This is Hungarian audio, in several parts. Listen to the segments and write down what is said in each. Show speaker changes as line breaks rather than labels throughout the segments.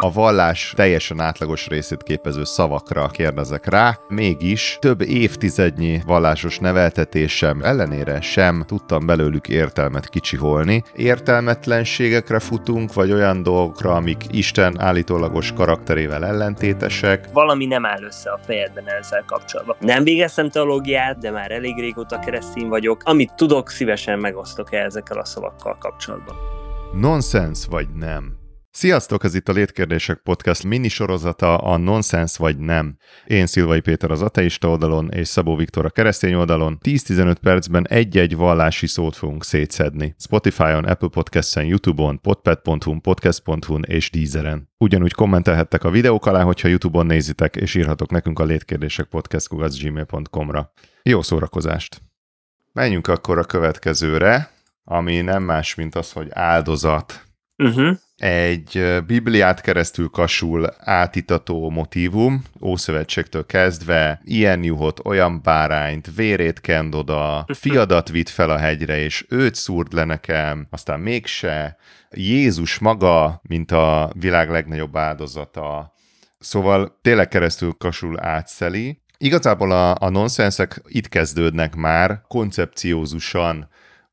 a vallás teljesen átlagos részét képező szavakra kérdezek rá, mégis több évtizednyi vallásos neveltetésem ellenére sem tudtam belőlük értelmet kicsiholni. Értelmetlenségekre futunk, vagy olyan dolgokra, amik Isten állítólagos karakterével ellentétesek.
Valami nem áll össze a fejedben ezzel kapcsolatban. Nem végeztem teológiát, de már elég régóta keresztény vagyok. Amit tudok, szívesen megosztok el ezekkel a szavakkal kapcsolatban.
Nonsens vagy nem? Sziasztok, ez itt a Létkérdések Podcast mini sorozata a Nonsens vagy nem. Én Szilvai Péter az ateista oldalon, és Szabó Viktor a keresztény oldalon. 10-15 percben egy-egy vallási szót fogunk szétszedni. Spotify-on, Apple Podcast-en, YouTube-on, podpad.hu, podcast.hu és Deezeren. Ugyanúgy kommentelhettek a videók alá, hogyha YouTube-on nézitek, és írhatok nekünk a Létkérdések Podcast gmail.com-ra. Jó szórakozást! Menjünk akkor a következőre, ami nem más, mint az, hogy áldozat.
Uh-huh
egy Bibliát keresztül kasul átitató motivum, Ószövetségtől kezdve, ilyen juhot, olyan bárányt, vérét kend oda, fiadat vitt fel a hegyre, és őt szúrd le nekem, aztán mégse, Jézus maga, mint a világ legnagyobb áldozata. Szóval tényleg keresztül kasul átszeli. Igazából a, a nonsensek itt kezdődnek már, koncepciózusan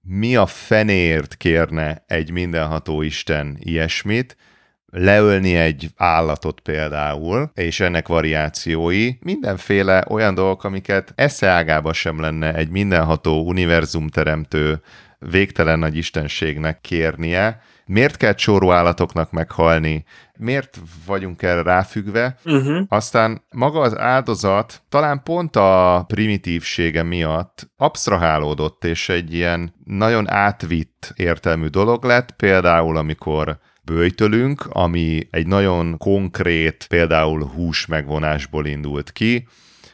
mi a fenért kérne egy mindenható Isten ilyesmit, leölni egy állatot például, és ennek variációi, mindenféle olyan dolgok, amiket eszeágába sem lenne egy mindenható univerzumteremtő végtelen nagy istenségnek kérnie, miért kell csóró állatoknak meghalni, miért vagyunk erre ráfüggve. Uh-huh. Aztán maga az áldozat talán pont a primitívsége miatt absztrahálódott, és egy ilyen nagyon átvitt értelmű dolog lett, például amikor bőjtölünk, ami egy nagyon konkrét, például hús megvonásból indult ki,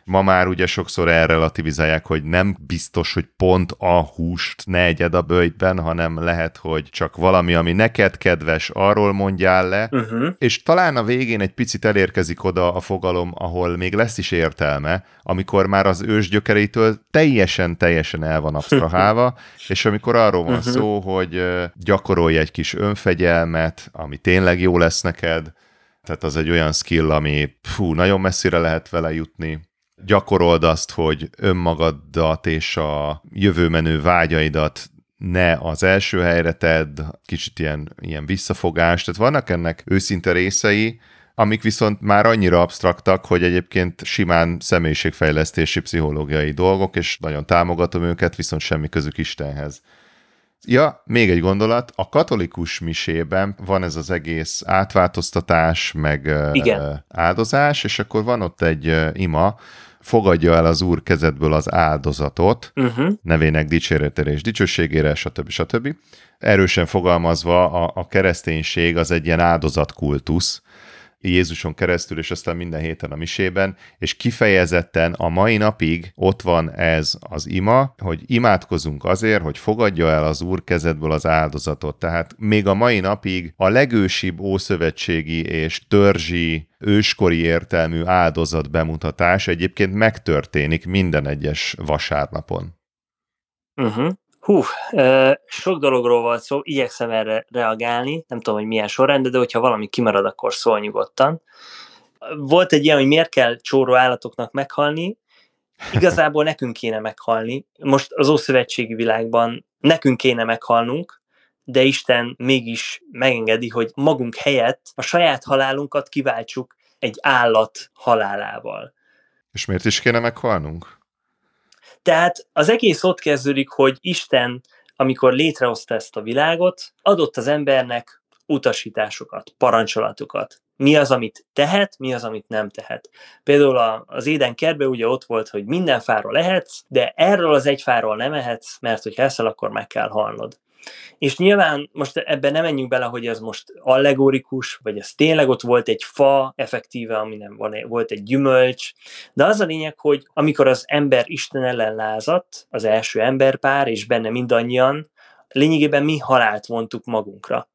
Ma már ugye sokszor elrelativizálják, hogy nem biztos, hogy pont a húst ne egyed a bőjtben, hanem lehet, hogy csak valami, ami neked kedves, arról mondjál le, uh-huh. és talán a végén egy picit elérkezik oda a fogalom, ahol még lesz is értelme, amikor már az ős gyökereitől teljesen-teljesen el van absztrahálva, és amikor arról van uh-huh. szó, hogy gyakorolj egy kis önfegyelmet, ami tényleg jó lesz neked, tehát az egy olyan skill, ami fú, nagyon messzire lehet vele jutni, gyakorold azt, hogy önmagadat és a jövőmenő vágyaidat ne az első helyre tedd, kicsit ilyen, ilyen visszafogás, tehát vannak ennek őszinte részei, amik viszont már annyira absztraktak, hogy egyébként simán személyiségfejlesztési pszichológiai dolgok, és nagyon támogatom őket, viszont semmi közük Istenhez. Ja, még egy gondolat, a katolikus misében van ez az egész átváltoztatás, meg Igen. áldozás, és akkor van ott egy ima, fogadja el az Úr kezedből az áldozatot, uh-huh. nevének dicséretére és dicsőségére, stb. stb. Erősen fogalmazva a, a kereszténység az egy ilyen áldozatkultusz, Jézuson keresztül, és aztán minden héten a misében, és kifejezetten a mai napig ott van ez az ima, hogy imádkozunk azért, hogy fogadja el az Úr kezedből az áldozatot. Tehát még a mai napig a legősibb ószövetségi és törzsi őskori értelmű áldozat bemutatás egyébként megtörténik minden egyes vasárnapon.
Uh-huh. Hú, sok dologról volt szó, igyekszem erre reagálni, nem tudom, hogy milyen sorrend, de hogyha valami kimarad, akkor szól nyugodtan. Volt egy ilyen, hogy miért kell csóró állatoknak meghalni, igazából nekünk kéne meghalni. Most az Ószövetségi világban nekünk kéne meghalnunk, de Isten mégis megengedi, hogy magunk helyett a saját halálunkat kiváltsuk egy állat halálával.
És miért is kéne meghalnunk?
Tehát az egész ott kezdődik, hogy Isten, amikor létrehozta ezt a világot, adott az embernek utasításokat, parancsolatokat. Mi az, amit tehet, mi az, amit nem tehet. Például az éden kertben ugye ott volt, hogy minden fáról lehetsz, de erről az egy fáról nem ehetsz, mert hogy eszel, akkor meg kell halnod. És nyilván most ebben nem menjünk bele, hogy ez most allegorikus, vagy ez tényleg ott volt egy fa effektíve, ami nem van, volt egy gyümölcs, de az a lényeg, hogy amikor az ember Isten ellen lázadt, az első emberpár, és benne mindannyian, lényegében mi halált vontuk magunkra.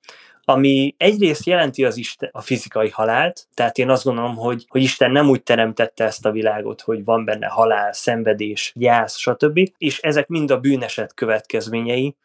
Ami egyrészt jelenti az Isten, a fizikai halált, tehát én azt gondolom, hogy, hogy Isten nem úgy teremtette ezt a világot, hogy van benne halál, szenvedés, gyász, stb. És ezek mind a bűneset következményei,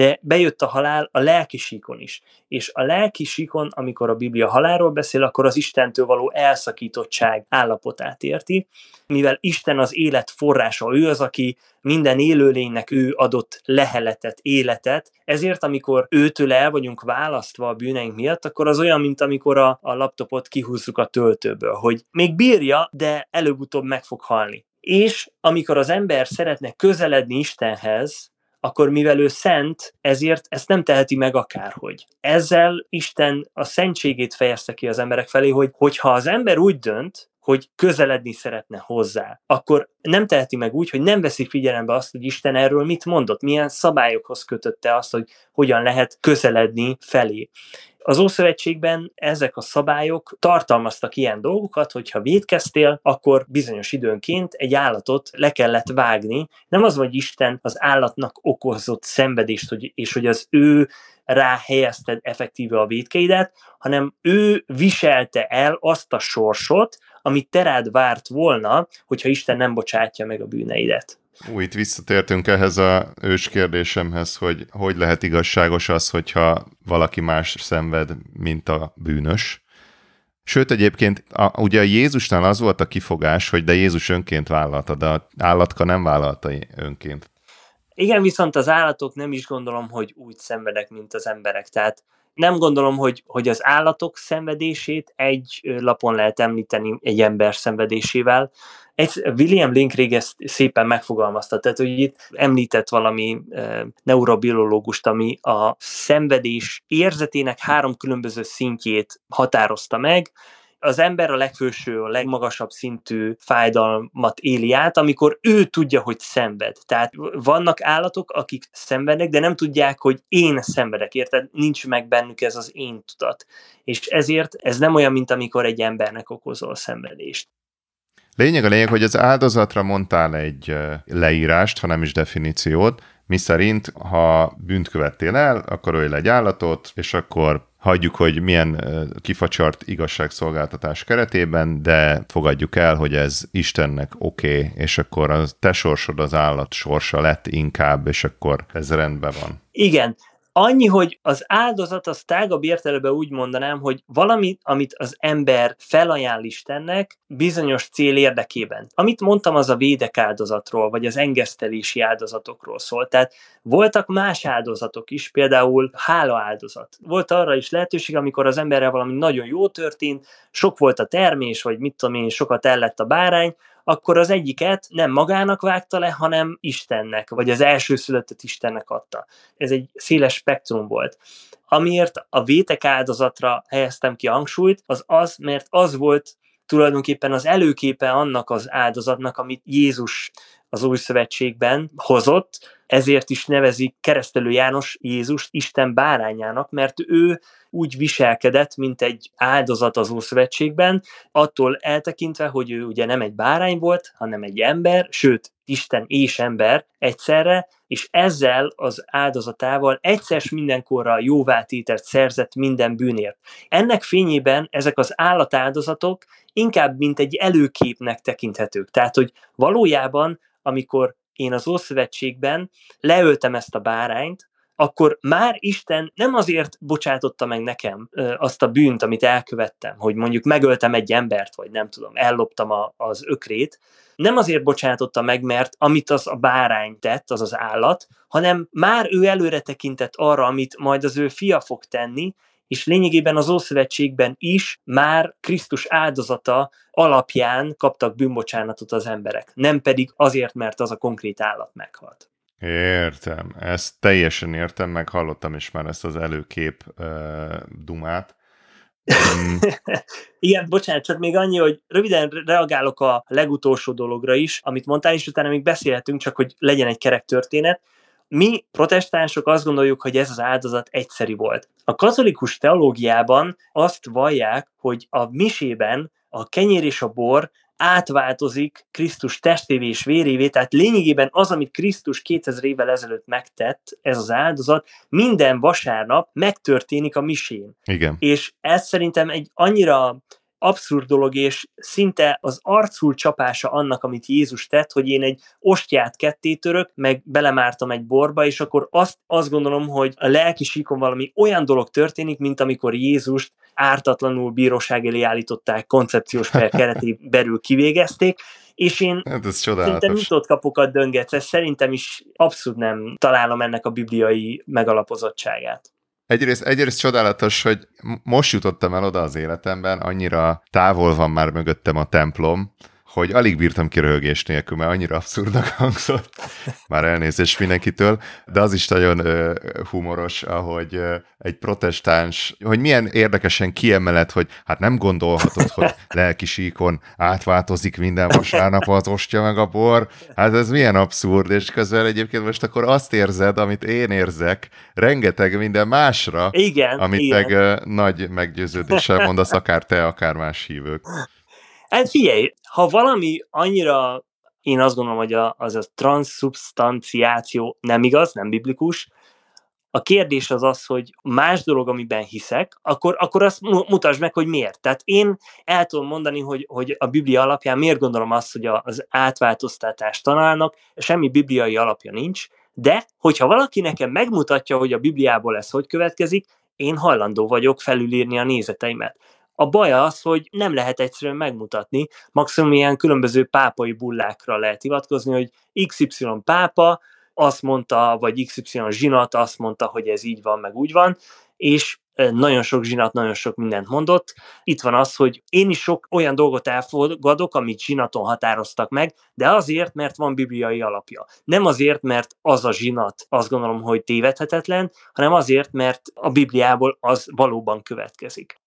de bejött a halál a lelki síkon is. És a lelki síkon, amikor a Biblia halálról beszél, akkor az Istentől való elszakítottság állapotát érti, mivel Isten az élet forrása, ő az, aki minden élőlénynek ő adott leheletet, életet, ezért amikor őtől el vagyunk választva a bűneink miatt, akkor az olyan, mint amikor a, a laptopot kihúzzuk a töltőből, hogy még bírja, de előbb-utóbb meg fog halni. És amikor az ember szeretne közeledni Istenhez, akkor mivel ő szent, ezért ezt nem teheti meg akárhogy. Ezzel Isten a szentségét fejezte ki az emberek felé, hogy hogyha az ember úgy dönt, hogy közeledni szeretne hozzá, akkor nem teheti meg úgy, hogy nem veszi figyelembe azt, hogy Isten erről mit mondott, milyen szabályokhoz kötötte azt, hogy hogyan lehet közeledni felé. Az Ószövetségben ezek a szabályok tartalmaztak ilyen dolgokat, hogy ha védkeztél, akkor bizonyos időnként egy állatot le kellett vágni. Nem az, hogy Isten az állatnak okozott szenvedést, hogy, és hogy az ő rá helyezted effektíve a védkeidet, hanem ő viselte el azt a sorsot, amit terád várt volna, hogyha Isten nem bocsátja meg a bűneidet.
Ú, itt visszatértünk ehhez a ős kérdésemhez, hogy hogy lehet igazságos az, hogyha valaki más szenved, mint a bűnös. Sőt, egyébként a, ugye a Jézusnál az volt a kifogás, hogy de Jézus önként vállalta, de a állatka nem vállalta önként.
Igen, viszont az állatok nem is gondolom, hogy úgy szenvedek, mint az emberek. Tehát nem gondolom, hogy, hogy az állatok szenvedését egy lapon lehet említeni egy ember szenvedésével. Egy, William Linkrég ezt szépen megfogalmazta, tehát hogy itt említett valami e, neurobiológust, ami a szenvedés érzetének három különböző szintjét határozta meg, az ember a legfőső, a legmagasabb szintű fájdalmat éli át, amikor ő tudja, hogy szenved. Tehát vannak állatok, akik szenvednek, de nem tudják, hogy én szenvedek, érted? Nincs meg bennük ez az én tudat. És ezért ez nem olyan, mint amikor egy embernek okozol szenvedést.
Lényeg a lényeg, hogy az áldozatra mondtál egy leírást, ha nem is definíciót, mi szerint, ha bűnt követtél el, akkor ölj egy állatot, és akkor hagyjuk, hogy milyen kifacsart igazságszolgáltatás keretében, de fogadjuk el, hogy ez Istennek oké, okay, és akkor a te sorsod az állat sorsa lett inkább, és akkor ez rendben van.
Igen, Annyi, hogy az áldozat, az tágabb értelemben úgy mondanám, hogy valami, amit az ember felajánl Istennek bizonyos cél érdekében. Amit mondtam, az a védek áldozatról, vagy az engesztelési áldozatokról szól. Tehát voltak más áldozatok is, például hála áldozat. Volt arra is lehetőség, amikor az emberrel valami nagyon jó történt, sok volt a termés, vagy mit tudom én, sokat ellett a bárány, akkor az egyiket nem magának vágta le, hanem Istennek, vagy az első született Istennek adta. Ez egy széles spektrum volt. Amiért a vétek áldozatra helyeztem ki hangsúlyt, az az, mert az volt tulajdonképpen az előképe annak az áldozatnak, amit Jézus az új szövetségben hozott, ezért is nevezik keresztelő János Jézust Isten bárányának, mert ő úgy viselkedett, mint egy áldozat az Ószövetségben, attól eltekintve, hogy ő ugye nem egy bárány volt, hanem egy ember, sőt, Isten és ember egyszerre, és ezzel az áldozatával egyszer mindenkorra jóvátételt szerzett minden bűnért. Ennek fényében ezek az állatáldozatok inkább mint egy előképnek tekinthetők. Tehát, hogy valójában, amikor én az Ószövetségben leöltem ezt a bárányt, akkor már Isten nem azért bocsátotta meg nekem azt a bűnt, amit elkövettem, hogy mondjuk megöltem egy embert, vagy nem tudom, elloptam a, az ökrét, nem azért bocsátotta meg, mert amit az a bárány tett, az az állat, hanem már ő előre tekintett arra, amit majd az ő fia fog tenni, és lényegében az Ószövetségben is már Krisztus áldozata alapján kaptak bűnbocsánatot az emberek, nem pedig azért, mert az a konkrét állat meghalt.
Értem, ezt teljesen értem, meg hallottam is már ezt az előkép uh, dumát.
Mm. Igen, bocsánat, csak még annyi, hogy röviden reagálok a legutolsó dologra is, amit mondtál, és utána még beszélhetünk, csak hogy legyen egy kerek történet. Mi protestánsok azt gondoljuk, hogy ez az áldozat egyszeri volt. A katolikus teológiában azt vallják, hogy a misében a kenyér és a bor átváltozik Krisztus testévé és vérévé, tehát lényegében az, amit Krisztus 2000 évvel ezelőtt megtett, ez az áldozat, minden vasárnap megtörténik a misén.
Igen.
És ez szerintem egy annyira abszurd dolog, és szinte az arcul csapása annak, amit Jézus tett, hogy én egy ostját ketté török, meg belemártam egy borba, és akkor azt, azt gondolom, hogy a lelki síkon valami olyan dolog történik, mint amikor Jézust ártatlanul bíróság elé állították, koncepciós per keretében belül kivégezték, és én
hát ez
szerintem nyitott kapukat döngetsz, ez szerintem is abszolút nem találom ennek a bibliai megalapozottságát.
Egyrészt, egyrészt csodálatos, hogy most jutottam el oda az életemben, annyira távol van már mögöttem a templom, hogy alig bírtam ki röhögés nélkül, mert annyira abszurdnak hangzott, már elnézést mindenkitől, de az is nagyon ö, humoros, ahogy ö, egy protestáns, hogy milyen érdekesen kiemelet, hogy hát nem gondolhatod, hogy lelki síkon átváltozik minden vasárnap az ostya meg a bor, hát ez milyen abszurd, és közben egyébként most akkor azt érzed, amit én érzek, rengeteg minden másra,
igen,
amit
igen.
meg ö, nagy meggyőződéssel mondasz, akár te, akár más hívők.
Hát figyelj, ha valami annyira, én azt gondolom, hogy a, az a transzubstanciáció nem igaz, nem biblikus, a kérdés az az, hogy más dolog, amiben hiszek, akkor, akkor azt mutasd meg, hogy miért. Tehát én el tudom mondani, hogy, hogy a Biblia alapján miért gondolom azt, hogy az átváltoztatást tanálnak, semmi bibliai alapja nincs, de hogyha valaki nekem megmutatja, hogy a Bibliából ez hogy következik, én hajlandó vagyok felülírni a nézeteimet. A baj az, hogy nem lehet egyszerűen megmutatni, maximum ilyen különböző pápai bullákra lehet hivatkozni, hogy XY pápa azt mondta, vagy XY zsinat azt mondta, hogy ez így van, meg úgy van, és nagyon sok zsinat, nagyon sok mindent mondott. Itt van az, hogy én is sok olyan dolgot elfogadok, amit zsinaton határoztak meg, de azért, mert van bibliai alapja. Nem azért, mert az a zsinat azt gondolom, hogy tévedhetetlen, hanem azért, mert a Bibliából az valóban következik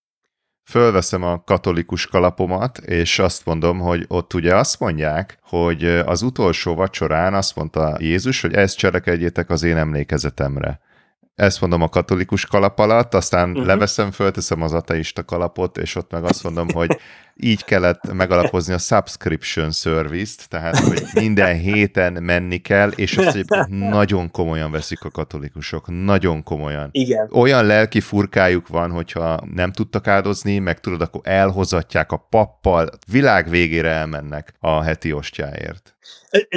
fölveszem a katolikus kalapomat, és azt mondom, hogy ott ugye azt mondják, hogy az utolsó vacsorán azt mondta Jézus, hogy ezt cselekedjétek az én emlékezetemre ezt mondom a katolikus kalap alatt, aztán uh-huh. leveszem, fölteszem az ateista kalapot, és ott meg azt mondom, hogy így kellett megalapozni a subscription service-t, tehát hogy minden héten menni kell, és ezt egyébként nagyon komolyan veszik a katolikusok, nagyon komolyan.
Igen.
Olyan lelki furkájuk van, hogyha nem tudtak áldozni, meg tudod, akkor elhozatják a pappal, világ végére elmennek a heti ostjáért.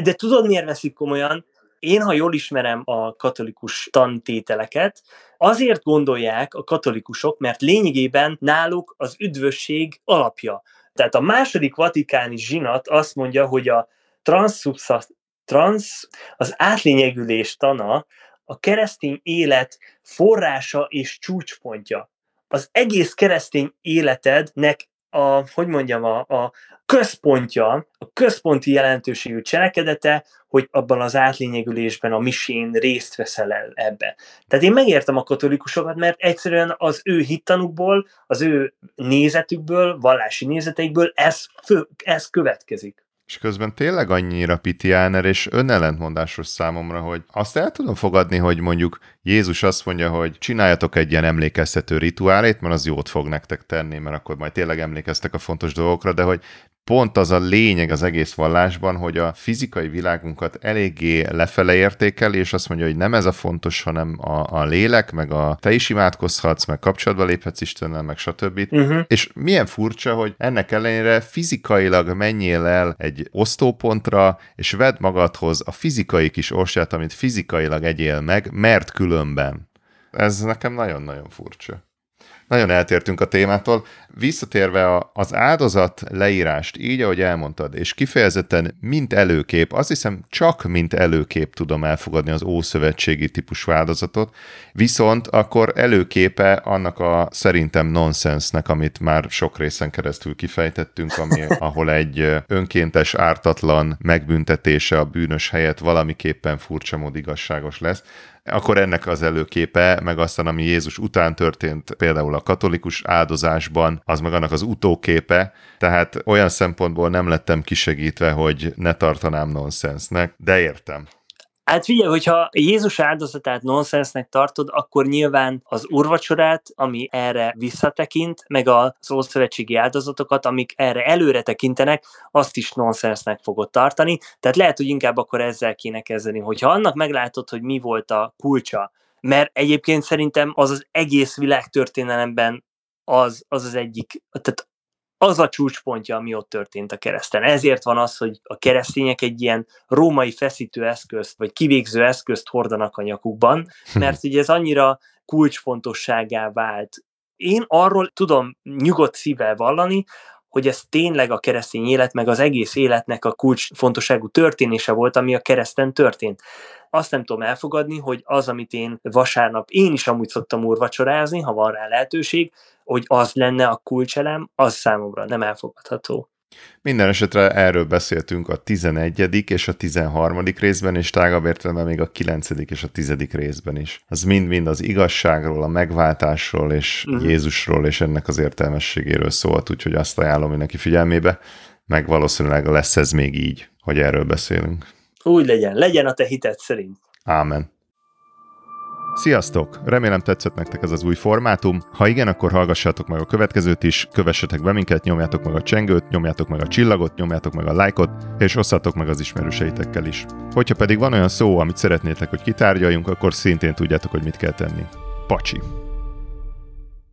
De tudod, miért veszik komolyan? Én, ha jól ismerem a katolikus tantételeket, azért gondolják a katolikusok, mert lényegében náluk az üdvösség alapja. Tehát a második vatikáni zsinat azt mondja, hogy a transz, az átlényegülés tana a keresztény élet forrása és csúcspontja. Az egész keresztény életednek a, hogy mondjam, a, a központja, a központi jelentőségű cselekedete, hogy abban az átlényegülésben, a misén részt veszel el ebbe. Tehát én megértem a katolikusokat, mert egyszerűen az ő hittanukból, az ő nézetükből, vallási nézeteikből ez, fő, ez következik.
És közben tényleg annyira pitiáner és önellentmondásos számomra, hogy azt el tudom fogadni, hogy mondjuk Jézus azt mondja, hogy csináljatok egy ilyen emlékeztető rituálét, mert az jót fog nektek tenni, mert akkor majd tényleg emlékeztek a fontos dolgokra, de hogy pont az a lényeg az egész vallásban, hogy a fizikai világunkat eléggé lefele értékeli, és azt mondja, hogy nem ez a fontos, hanem a, a lélek, meg a te is imádkozhatsz, meg kapcsolatba léphetsz Istennel, meg stb. Uh-huh. És milyen furcsa, hogy ennek ellenére fizikailag menjél el egy osztópontra, és vedd magadhoz a fizikai kis orsát, amit fizikailag egyél meg, mert különben. Ez nekem nagyon-nagyon furcsa. Nagyon eltértünk a témától. Visszatérve az áldozat leírást, így ahogy elmondtad, és kifejezetten mint előkép, azt hiszem csak mint előkép tudom elfogadni az ószövetségi típusú áldozatot, viszont akkor előképe annak a szerintem nonsensnek, amit már sok részen keresztül kifejtettünk, ami, ahol egy önkéntes, ártatlan megbüntetése a bűnös helyett valamiképpen furcsa mód igazságos lesz akkor ennek az előképe, meg aztán, ami Jézus után történt, például a katolikus áldozásban, az meg annak az utóképe, tehát olyan szempontból nem lettem kisegítve, hogy ne tartanám nonsensnek, de értem.
Hát figyelj, hogyha Jézus áldozatát nonsensnek tartod, akkor nyilván az urvacsorát, ami erre visszatekint, meg az ószövetségi áldozatokat, amik erre előre tekintenek, azt is nonsensnek fogod tartani. Tehát lehet, hogy inkább akkor ezzel kéne kezdeni, hogyha annak meglátod, hogy mi volt a kulcsa, mert egyébként szerintem az az egész világtörténelemben az az, az egyik, tehát az a csúcspontja, ami ott történt a kereszten. Ezért van az, hogy a keresztények egy ilyen római feszítő eszközt, vagy kivégző eszközt hordanak a nyakukban, mert ugye ez annyira kulcsfontosságá vált. Én arról tudom nyugodt szívvel vallani, hogy ez tényleg a keresztény élet, meg az egész életnek a kulcsfontosságú történése volt, ami a kereszten történt. Azt nem tudom elfogadni, hogy az, amit én vasárnap, én is amúgy szoktam úrvacsorázni, ha van rá lehetőség, hogy az lenne a kulcselem, az számomra nem elfogadható.
Minden esetre erről beszéltünk a 11. és a 13. részben, és tágabb értelemben még a 9. és a 10. részben is. Az mind-mind az igazságról, a megváltásról és uh-huh. Jézusról és ennek az értelmességéről szólt, úgyhogy azt ajánlom neki figyelmébe, meg valószínűleg lesz ez még így, hogy erről beszélünk.
Úgy legyen, legyen a te hited szerint.
Ámen. Sziasztok! Remélem tetszett nektek ez az új formátum. Ha igen, akkor hallgassátok meg a következőt is, kövessetek be minket, nyomjátok meg a csengőt, nyomjátok meg a csillagot, nyomjátok meg a lájkot, és osszátok meg az ismerőseitekkel is. Hogyha pedig van olyan szó, amit szeretnétek, hogy kitárgyaljunk, akkor szintén tudjátok, hogy mit kell tenni. Pacsi!